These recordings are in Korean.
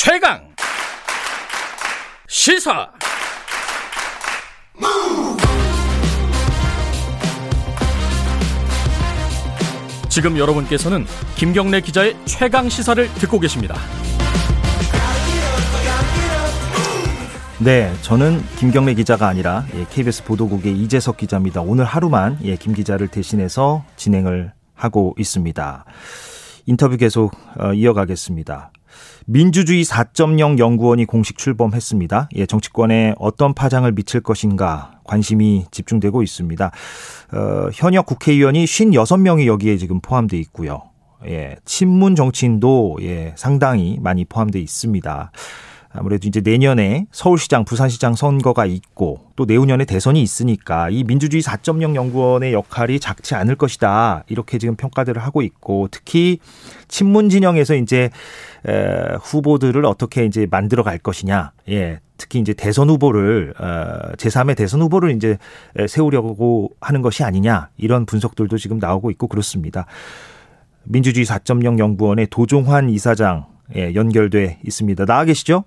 최강 시사 지금 여러분께서는 김경래 기자의 최강 시사를 듣고 계십니다. 네, 저는 김경래 기자가 아니라 예, KBS 보도국의 이재석 기자입니다. 오늘 하루만 예, 김 기자를 대신해서 진행을 하고 있습니다. 인터뷰 계속 어, 이어가겠습니다. 민주주의 4.0 연구원이 공식 출범했습니다. 예, 정치권에 어떤 파장을 미칠 것인가 관심이 집중되고 있습니다. 어, 현역 국회의원이 56명이 여기에 지금 포함되어 있고요. 예, 친문 정치인도 예, 상당히 많이 포함되어 있습니다. 아무래도 이제 내년에 서울시장, 부산시장 선거가 있고 또 내후년에 대선이 있으니까 이 민주주의 4.0 연구원의 역할이 작지 않을 것이다. 이렇게 지금 평가들을 하고 있고 특히 친문 진영에서 이제 에, 후보들을 어떻게 이제 만들어 갈 것이냐. 예. 특히 이제 대선 후보를 어, 제3의 대선 후보를 이제 세우려고 하는 것이 아니냐. 이런 분석들도 지금 나오고 있고 그렇습니다. 민주주의 4.0 연구원의 도종환 이사장 예, 연결돼 있습니다. 나와 계시죠?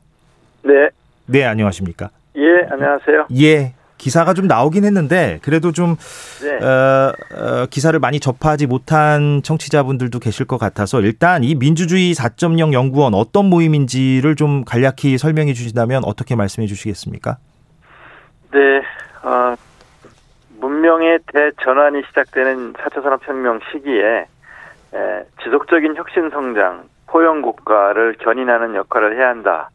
네. 네, 안녕하십니까? 예, 안녕하세요. 예. 기사가 좀 나오긴 했는데 그래도 좀 네. 어, 어, 기사를 많이 접하지 못한 청취자분들도 계실 것 같아서 일단 이 민주주의 4.0 연구원 어떤 모임인지를 좀 간략히 설명해 주신다면 어떻게 말씀해 주시겠습니까? 네, 어, 문명의 대전환이 시작되는 4차 산업혁명 시기에 에, 지속적인 혁신 성장, 포용 국가를 견인하는 역할을 해야 한다.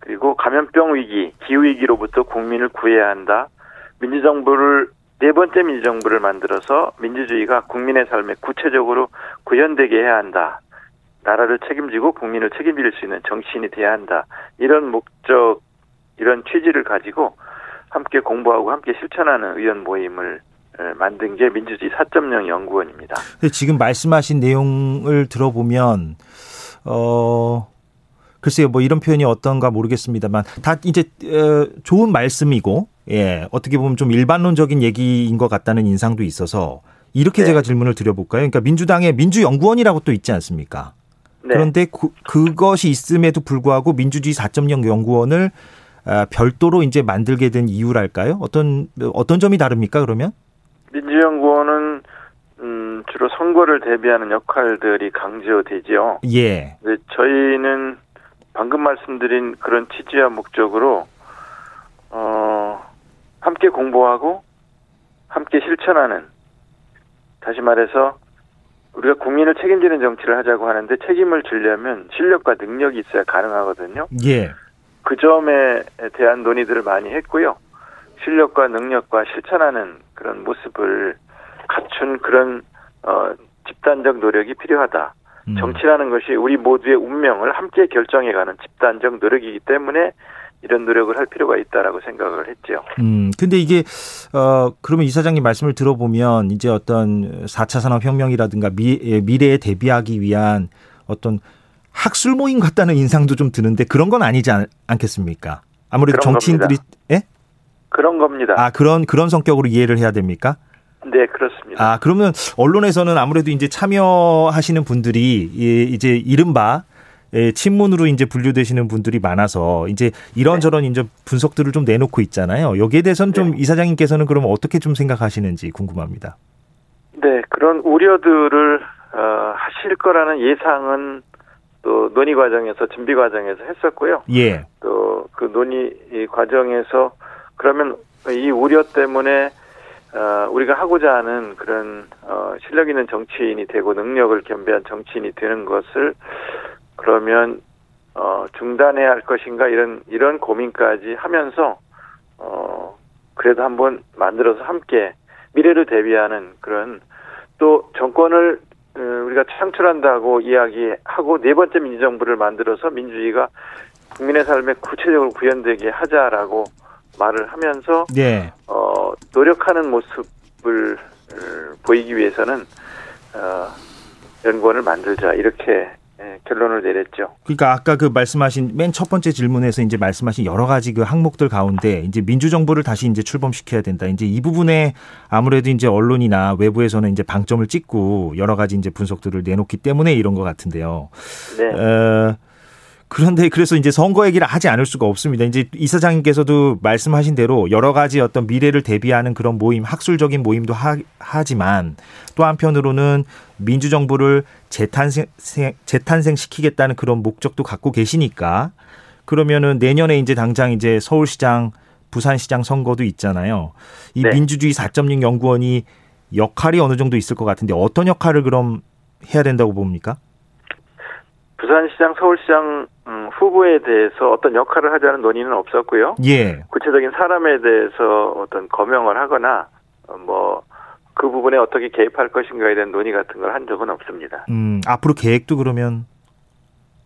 그리고 감염병 위기, 기후 위기로부터 국민을 구해야 한다. 민주정부를 네 번째 민주정부를 만들어서 민주주의가 국민의 삶에 구체적으로 구현되게 해야 한다. 나라를 책임지고 국민을 책임질 수 있는 정치인이 돼야 한다. 이런 목적, 이런 취지를 가지고 함께 공부하고 함께 실천하는 의원 모임을 만든 게 민주주의 4.0 연구원입니다. 지금 말씀하신 내용을 들어보면 어 글쎄요, 뭐 이런 표현이 어떤가 모르겠습니다만 다 이제 어, 좋은 말씀이고 예 어떻게 보면 좀 일반론적인 얘기인 것 같다는 인상도 있어서 이렇게 네. 제가 질문을 드려볼까요? 그러니까 민주당의 민주연구원이라고 또 있지 않습니까? 네. 그런데 그, 그것이 있음에도 불구하고 민주주의 4.0 연구원을 아, 별도로 이제 만들게 된 이유랄까요? 어떤 어떤 점이 다릅니까? 그러면 민주연구원은 음, 주로 선거를 대비하는 역할들이 강조되지요. 예. 네, 저희는 방금 말씀드린 그런 취지와 목적으로 어 함께 공부하고 함께 실천하는 다시 말해서 우리가 국민을 책임지는 정치를 하자고 하는데 책임을 지려면 실력과 능력이 있어야 가능하거든요. 예. 그 점에 대한 논의들을 많이 했고요. 실력과 능력과 실천하는 그런 모습을 갖춘 그런 어 집단적 노력이 필요하다. 음. 정치라는 것이 우리 모두의 운명을 함께 결정해가는 집단적 노력이기 때문에 이런 노력을 할 필요가 있다라고 생각을 했죠. 음, 근데 이게, 어, 그러면 이사장님 말씀을 들어보면 이제 어떤 4차 산업 혁명이라든가 미, 예, 미래에 대비하기 위한 어떤 학술 모임 같다는 인상도 좀 드는데 그런 건 아니지 않, 겠습니까 아무래도 정치인들이, 겁니다. 예? 그런 겁니다. 아, 그런, 그런 성격으로 이해를 해야 됩니까? 네, 그렇습니다. 아, 그러면 언론에서는 아무래도 이제 참여하시는 분들이 이제 이른바 예, 친문으로 이제 분류되시는 분들이 많아서 이제 이런저런 네. 이제 분석들을 좀 내놓고 있잖아요. 여기에 대해서는 좀 네. 이사장님께서는 그럼 어떻게 좀 생각하시는지 궁금합니다. 네, 그런 우려들을 어, 하실 거라는 예상은 또 논의 과정에서 준비 과정에서 했었고요. 예. 또 그 논의 과정에서 그러면 이 우려 때문에 어, 우리가 하고자 하는 그런 어, 실력 있는 정치인이 되고 능력을 겸비한 정치인이 되는 것을 그러면 어, 중단해야 할 것인가 이런 이런 고민까지 하면서 어, 그래도 한번 만들어서 함께 미래를 대비하는 그런 또 정권을 어, 우리가 창출한다고 이야기하고 네 번째 민주정부를 만들어서 민주주의가 국민의 삶에 구체적으로 구현되게 하자라고 말을 하면서 네. 어, 노력하는 모습을 보이기 위해서는 어, 연구원을 만들자 이렇게 예, 결론을 내렸죠. 그러니까 아까 그 말씀하신 맨 첫 번째 질문에서 이제 말씀하신 여러 가지 그 항목들 가운데 이제 민주정부를 다시 이제 출범시켜야 된다. 이제 이 부분에 아무래도 이제 언론이나 외부에서는 이제 방점을 찍고 여러 가지 이제 분석들을 내놓기 때문에 이런 것 같은데요. 네. 어, 그런데 그래서 이제 선거 얘기를 하지 않을 수가 없습니다. 이제 이사장님께서도 말씀하신 대로 여러 가지 어떤 미래를 대비하는 그런 모임, 학술적인 모임도 하, 하지만 또 한편으로는 민주정부를 재탄생, 재탄생시키겠다는 그런 목적도 갖고 계시니까 그러면은 내년에 이제 당장 이제 서울시장, 부산시장 선거도 있잖아요. 이 네. 민주주의 4.0 연구원이 역할이 어느 정도 있을 것 같은데 어떤 역할을 그럼 해야 된다고 봅니까? 부산시장, 서울시장 음, 후보에 대해서 어떤 역할을 하자는 논의는 없었고요. 예. 구체적인 사람에 대해서 어떤 거명을 하거나 어, 뭐그 부분에 어떻게 개입할 것인가에 대한 논의 같은 걸 한 적은 없습니다. 음, 앞으로 계획도 그러면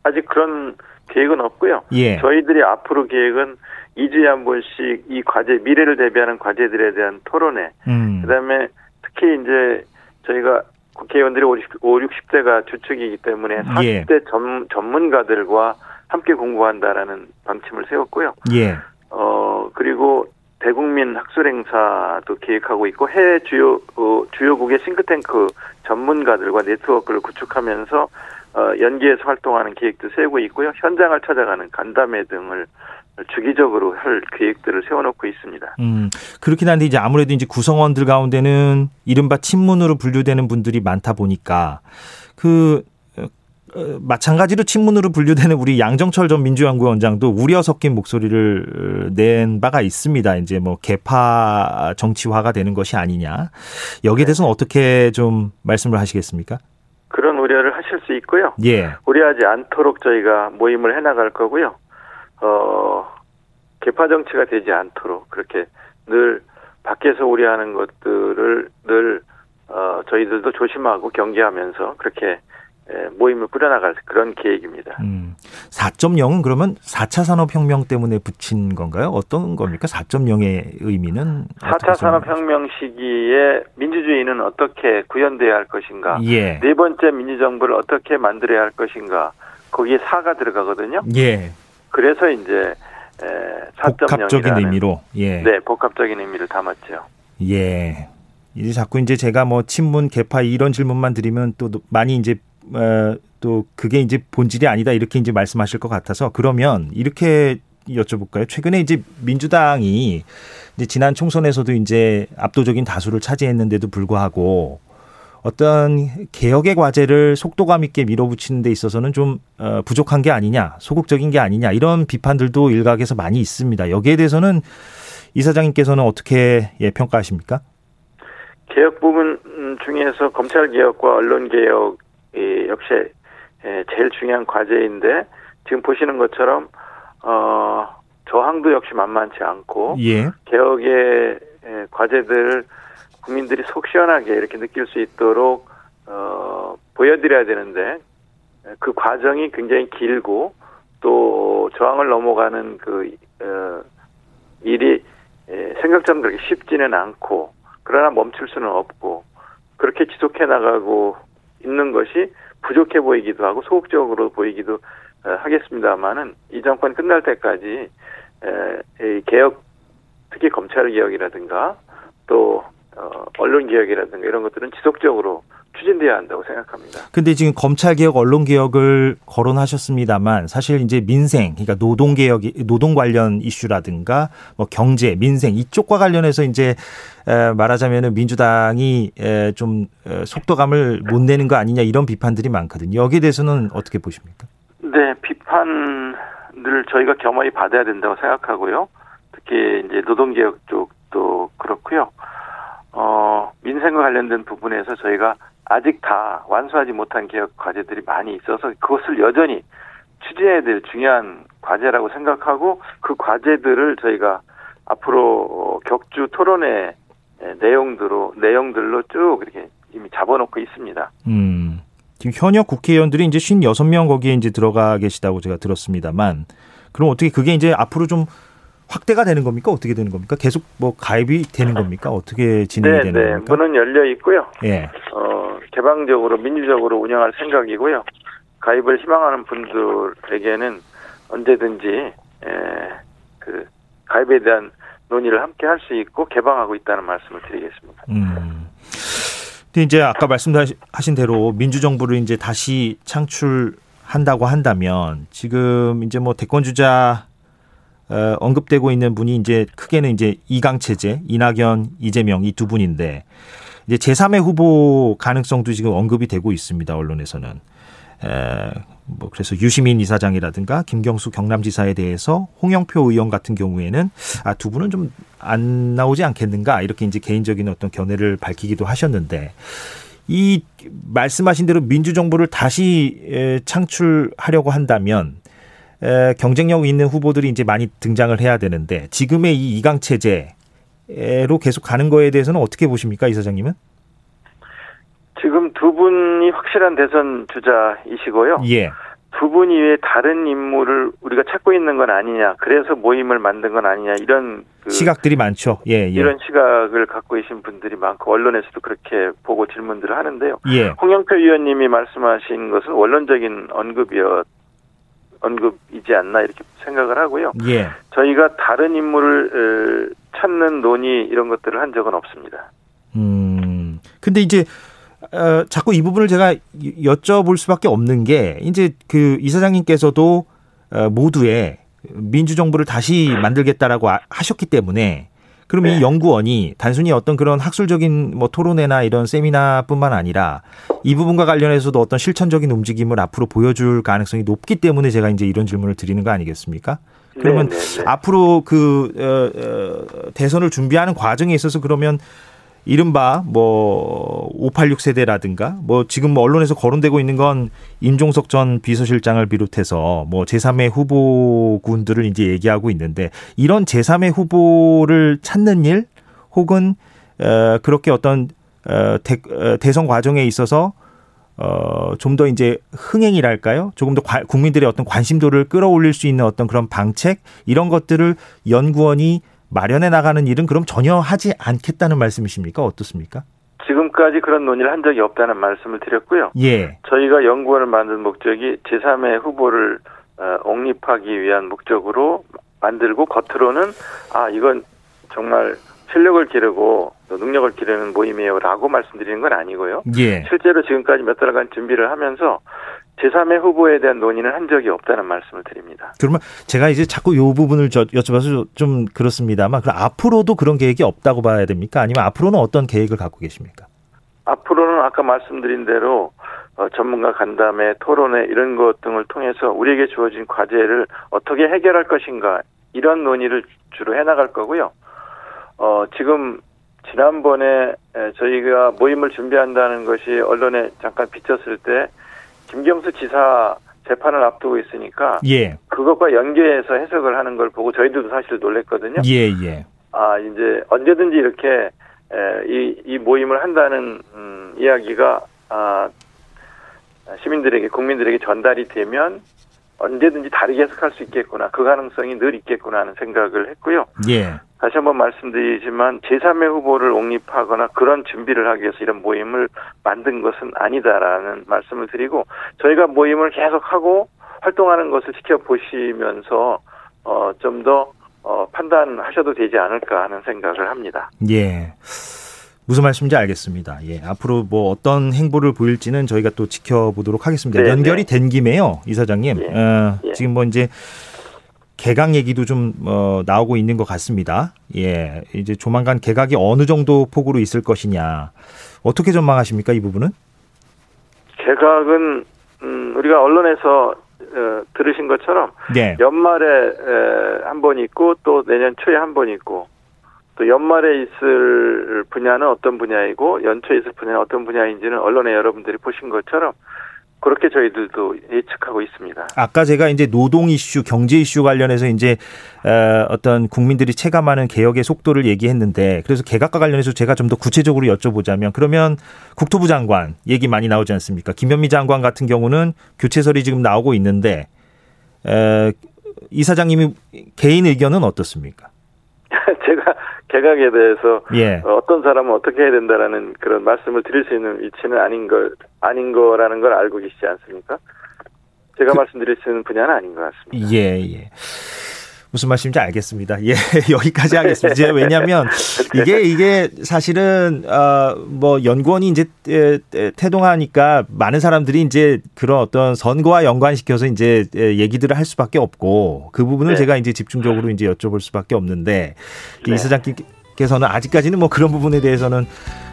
아직 그런 계획은 없고요. 예. 저희들이 앞으로 계획은 2주에 한 번씩 이 과제 미래를 대비하는 과제들에 대한 토론회. 음. 그다음에 특히 이제 저희가 국회의원들이 50, 5, 60대가 주축이기 때문에 40대 예. 전, 전문가들과 함께 공부한다라는 방침을 세웠고요. 예. 어, 그리고 대국민 학술 행사도 계획하고 있고 해외 주요 어, 주요국의 싱크탱크 전문가들과 네트워크를 구축하면서 어, 연계해서 활동하는 계획도 세우고 있고요. 현장을 찾아가는 간담회 등을 주기적으로 할 계획들을 세워놓고 있습니다. 음, 그렇긴 한데 이제 아무래도 이제 구성원들 가운데는 이른바 친문으로 분류되는 분들이 많다 보니까 그 마찬가지로 친문으로 분류되는 우리 양정철 전 민주연구원장도 우려 섞인 목소리를 낸 바가 있습니다. 이제 뭐 개파 정치화가 되는 것이 아니냐. 여기에 네. 대해서는 어떻게 좀 말씀을 하시겠습니까? 그런 우려를 하실 수 있고요. 예. 우려하지 않도록 저희가 모임을 해나갈 거고요. 어, 개파 정치가 되지 않도록 그렇게 늘 밖에서 우려하는 것들을 늘 어, 저희들도 조심하고 경계하면서 그렇게 예, 모임을 꾸려나갈 그런 계획입니다. 음, 4.0은 그러면 4차 산업혁명 때문에 붙인 건가요? 어떤 겁니까? 4.0의 의미는? 4차 산업혁명 시기에 민주주의는 어떻게 구현돼야 할 것인가? 예. 네 번째 민주정부를 어떻게 만들어야 할 것인가? 거기에 4가 들어가거든요. 예. 그래서 이제 복합적인 의미로 예. 네, 복합적인 의미를 담았죠. 예. 이제 자꾸 이제 제가 뭐 친문 개파 이런 질문만 드리면 또 많이 이제 어, 또 그게 이제 본질이 아니다 이렇게 이제 말씀하실 것 같아서 그러면 이렇게 여쭤볼까요? 최근에 이제 민주당이 이제 지난 총선에서도 이제 압도적인 다수를 차지했는데도 불구하고 어떤 개혁의 과제를 속도감 있게 밀어붙이는 데 있어서는 좀 어, 부족한 게 아니냐, 소극적인 게 아니냐 이런 비판들도 일각에서 많이 있습니다. 여기에 대해서는 이사장님께서는 어떻게 예, 평가하십니까? 개혁 부분 중에서 검찰 개혁과 언론 개혁 역시 예, 제일 중요한 과제인데 지금 보시는 것처럼 어 저항도 역시 만만치 않고 예. 개혁의 예, 과제들 국민들이 속 시원하게 이렇게 느낄 수 있도록 어, 보여드려야 되는데 그 과정이 굉장히 길고 또 저항을 넘어가는 그 어, 일이 예, 생각처럼 그렇게 쉽지는 않고 그러나 멈출 수는 없고 그렇게 지속해 나가고 있는 것이 부족해 보이기도 하고 소극적으로 보이기도 어, 하겠습니다만은 이 정권 끝날 때까지 에, 개혁 특히 검찰 개혁이라든가 또 어, 언론 개혁이라든가 이런 것들은 지속적으로 추진돼야 한다고 생각합니다. 근데 지금 검찰 개혁, 언론 개혁을 거론하셨습니다만 사실 이제 민생, 그러니까 노동 개혁, 노동 관련 이슈라든가 뭐 경제, 민생 이쪽과 관련해서 이제 말하자면은 민주당이 좀 속도감을 못 내는 거 아니냐 이런 비판들이 많거든요. 여기에 대해서는 어떻게 보십니까? 네, 비판을 저희가 겸허히 받아야 된다고 생각하고요. 특히 이제 노동 개혁 쪽도 그렇고요. 어, 민생과 관련된 부분에서 저희가 아직 다 완수하지 못한 개혁 과제들이 많이 있어서 그것을 여전히 추진해야 될 중요한 과제라고 생각하고 그 과제들을 저희가 앞으로 격주 토론회 내용들로 내용들로 쭉 이렇게 이미 잡아놓고 있습니다. 음. 지금 현역 국회의원들이 이제 56명 거기에 이제 들어가 계시다고 제가 들었습니다만 그럼 어떻게 그게 이제 앞으로 좀 확대가 되는 겁니까? 어떻게 되는 겁니까? 계속 뭐 가입이 되는 겁니까? 어떻게 진행이 네, 되는 네. 겁니까? 문은 열려 있고요. 예. 어, 개방적으로 민주적으로 운영할 생각이고요. 가입을 희망하는 분들에게는 언제든지 에, 그 가입에 대한 논의를 함께 할 수 있고 개방하고 있다는 말씀을 드리겠습니다. 음. 근데 이제 아까 말씀하신 대로 민주정부를 이제 다시 창출 한다고 한다면 지금 이제 뭐 대권 주자 어, 언급되고 있는 분이 이제 크게는 이제 이강 체제, 이낙연, 이재명 이 두 분인데 이제 제3의 후보 가능성도 지금 언급이 되고 있습니다. 언론에서는. 에, 뭐 그래서 유시민 이사장이라든가 김경수 경남지사에 대해서 홍영표 의원 같은 경우에는 아 두 분은 좀 안 나오지 않겠는가 이렇게 이제 개인적인 어떤 견해를 밝히기도 하셨는데 이 말씀하신 대로 민주정부를 다시 창출하려고 한다면 경쟁력 있는 후보들이 이제 많이 등장을 해야 되는데 지금의 이 이강 체제 로 계속 가는 거에 대해서는 어떻게 보십니까, 이 사장님은? 지금 두 분이 확실한 대선 주자이시고요. 예. 두분 이외에 다른 인물을 우리가 찾고 있는 건 아니냐. 그래서 모임을 만든 건 아니냐. 이런 그 시각들이 많죠. 예, 예. 이런 시각을 갖고 계신 분들이 많고 언론에서도 그렇게 보고 질문들을 하는데요. 예. 홍영표 의원님이 말씀하신 것은 원론적인 언급이었 언급이지 않나 이렇게 생각을 하고요. 예. 저희가 다른 인물을 찾는 논의 이런 것들을 한 적은 없습니다. 음. 근데 이제 어, 자꾸 이 부분을 제가 여쭤볼 수밖에 없는 게 이제 그 이사장님께서도 어, 모두의 민주정부를 다시 만들겠다라고 아, 하셨기 때문에 그럼 네. 이 연구원이 단순히 어떤 그런 학술적인 뭐 토론회나 이런 세미나뿐만 아니라 이 부분과 관련해서도 어떤 실천적인 움직임을 앞으로 보여줄 가능성이 높기 때문에 제가 이제 이런 질문을 드리는 거 아니겠습니까? 그러면 네네네. 네, 네. 앞으로 그 어, 어, 대선을 준비하는 과정에 있어서 그러면 이른바 뭐 586 세대라든가 뭐 지금 뭐 언론에서 거론되고 있는 건 임종석 전 비서실장을 비롯해서 뭐 제3의 후보군들을 이제 얘기하고 있는데 이런 제3의 후보를 찾는 일 혹은 어 그렇게 어떤 어 대, 어, 대선 과정에 있어서 어좀 더 이제 흥행이랄까요? 조금 더 과, 국민들의 어떤 관심도를 끌어올릴 수 있는 어떤 그런 방책 이런 것들을 연구원이 마련해 나가는 일은 그럼 전혀 하지 않겠다는 말씀이십니까? 어떻습니까? 지금까지 그런 논의를 한 적이 없다는 말씀을 드렸고요. 예. 저희가 연구원을 만든 목적이 제3의 후보를 어, 옹립하기 위한 목적으로 만들고 겉으로는 아 이건 정말 실력을 기르고 능력을 기르는 모임이에요라고 말씀드리는 건 아니고요. 예. 실제로 지금까지 몇 달간 준비를 하면서 제3의 후보에 대한 논의는 한 적이 없다는 말씀을 드립니다. 그러면 제가 이제 자꾸 이 부분을 저, 여쭤봐서 좀 그렇습니다만 그럼 앞으로도 그런 계획이 없다고 봐야 됩니까? 아니면 앞으로는 어떤 계획을 갖고 계십니까? 앞으로는 아까 말씀드린 대로 어, 전문가 간담회, 토론회 이런 것 등을 통해서 우리에게 주어진 과제를 어떻게 해결할 것인가 이런 논의를 주로 해나갈 거고요. 어, 지금 지난번에 저희가 모임을 준비한다는 것이 언론에 잠깐 비쳤을 때 김경수 지사 재판을 앞두고 있으니까 예. 그것과 연계해서 해석을 하는 걸 보고 저희들도 사실 놀랬거든요. 예, 예. 아, 이제 언제든지 이렇게 에, 이, 이 모임을 한다는 음, 이야기가 아, 시민들에게 국민들에게 전달이 되면 언제든지 다르게 해석할 수 있겠구나. 그 가능성이 늘 있겠구나 하는 생각을 했고요. 예. 다시 한번 말씀드리지만 제3의 후보를 옹립하거나 그런 준비를 하기 위해서 이런 모임을 만든 것은 아니다라는 말씀을 드리고 저희가 모임을 계속하고 활동하는 것을 지켜보시면서 어, 좀더 어, 판단하셔도 되지 않을까 하는 생각을 합니다. 예. 무슨 말씀인지 알겠습니다. 예. 앞으로 뭐 어떤 행보를 보일지는 저희가 또 지켜보도록 하겠습니다. 네, 연결이 네. 된 김에요, 이사장님. 예. 어, 예. 지금 뭐 이제 개각 얘기도 좀 어, 나오고 있는 것 같습니다. 예. 이제 조만간 개각이 어느 정도 폭으로 있을 것이냐. 어떻게 전망하십니까, 이 부분은? 개각은 음, 우리가 언론에서 어, 들으신 것처럼 네. 연말에 한 번 있고 또 내년 초에 한 번 있고 또 연말에 있을 분야는 어떤 분야이고 연초에 있을 분야는 어떤 분야인지는 언론에 여러분들이 보신 것처럼 그렇게 저희들도 예측하고 있습니다. 아까 제가 이제 노동 이슈, 경제 이슈 관련해서 이제 어, 어떤 국민들이 체감하는 개혁의 속도를 얘기했는데 그래서 개각과 관련해서 제가 좀 더 구체적으로 여쭤보자면 그러면 국토부 장관 얘기 많이 나오지 않습니까? 김현미 장관 같은 경우는 교체설이 지금 나오고 있는데 에, 이 사장님이 개인 의견은 어떻습니까? 제가 개각에 대해서 예. 어떤 사람은 어떻게 해야 된다라는 그런 말씀을 드릴 수 있는 위치는 아닌 걸 아닌 거라는 걸 알고 계시지 않습니까? 제가 그, 말씀드릴 수 있는 분야는 아닌 것 같습니다. 예, 예. 무슨 말씀인지 알겠습니다. 예, 여기까지 하겠습니다. 이제 왜냐하면 이게 이게 사실은 어뭐 연구원이 이제 태동하니까 많은 사람들이 이제 그런 어떤 선거와 연관시켜서 이제 얘기들을 할 수밖에 없고 그 부분을 네. 제가 이제 집중적으로 이제 여쭤볼 수밖에 없는데 네. 이 사장님께서는 아직까지는 뭐 그런 부분에 대해서는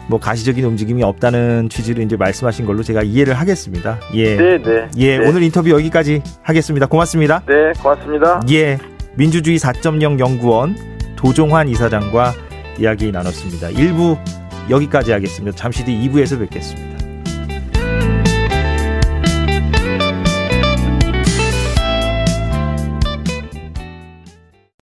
뭐 가시적인 움직임이 없다는 취지로 이제 말씀하신 걸로 제가 이해를 하겠습니다. 예. 네, 네. 예, 네. 오늘 인터뷰 여기까지 하겠습니다. 고맙습니다. 네, 고맙습니다. 예. 민주주의 4.0 연구원 도종환 이사장과 이야기 나눴습니다. 1부 여기까지 하겠습니다. 잠시 뒤 2부에서 뵙겠습니다.